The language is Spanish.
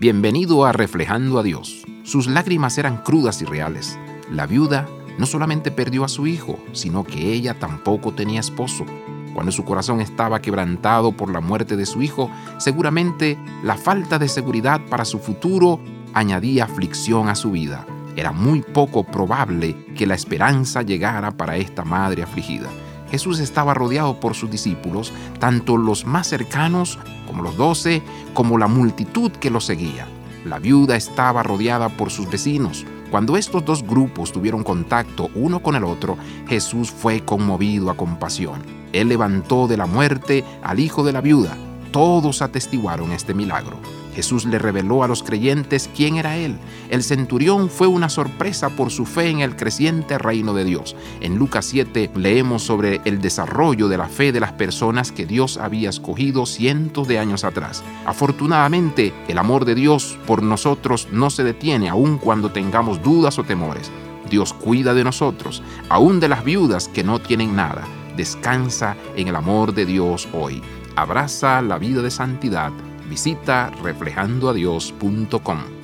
Bienvenido a Reflejando a Dios. Sus lágrimas eran crudas y reales. La viuda no solamente perdió a su hijo, sino que ella tampoco tenía esposo. Cuando su corazón estaba quebrantado por la muerte de su hijo, seguramente la falta de seguridad para su futuro añadía aflicción a su vida. Era muy poco probable que la esperanza llegara para esta madre afligida. Jesús estaba rodeado por sus discípulos, tanto los más cercanos como los doce, como la multitud que lo seguía. La viuda estaba rodeada por sus vecinos. Cuando estos dos grupos tuvieron contacto uno con el otro, Jesús fue conmovido a compasión. Él levantó de la muerte al hijo de la viuda. Todos atestiguaron este milagro. Jesús le reveló a los creyentes quién era Él. El centurión fue una sorpresa por su fe en el creciente reino de Dios. En Lucas 7 leemos sobre el desarrollo de la fe de las personas que Dios había escogido cientos de años atrás. Afortunadamente, el amor de Dios por nosotros no se detiene aun cuando tengamos dudas o temores. Dios cuida de nosotros, aun de las viudas que no tienen nada. Descansa en el amor de Dios hoy. Abraza la vida de santidad Visita reflejandoadios.com.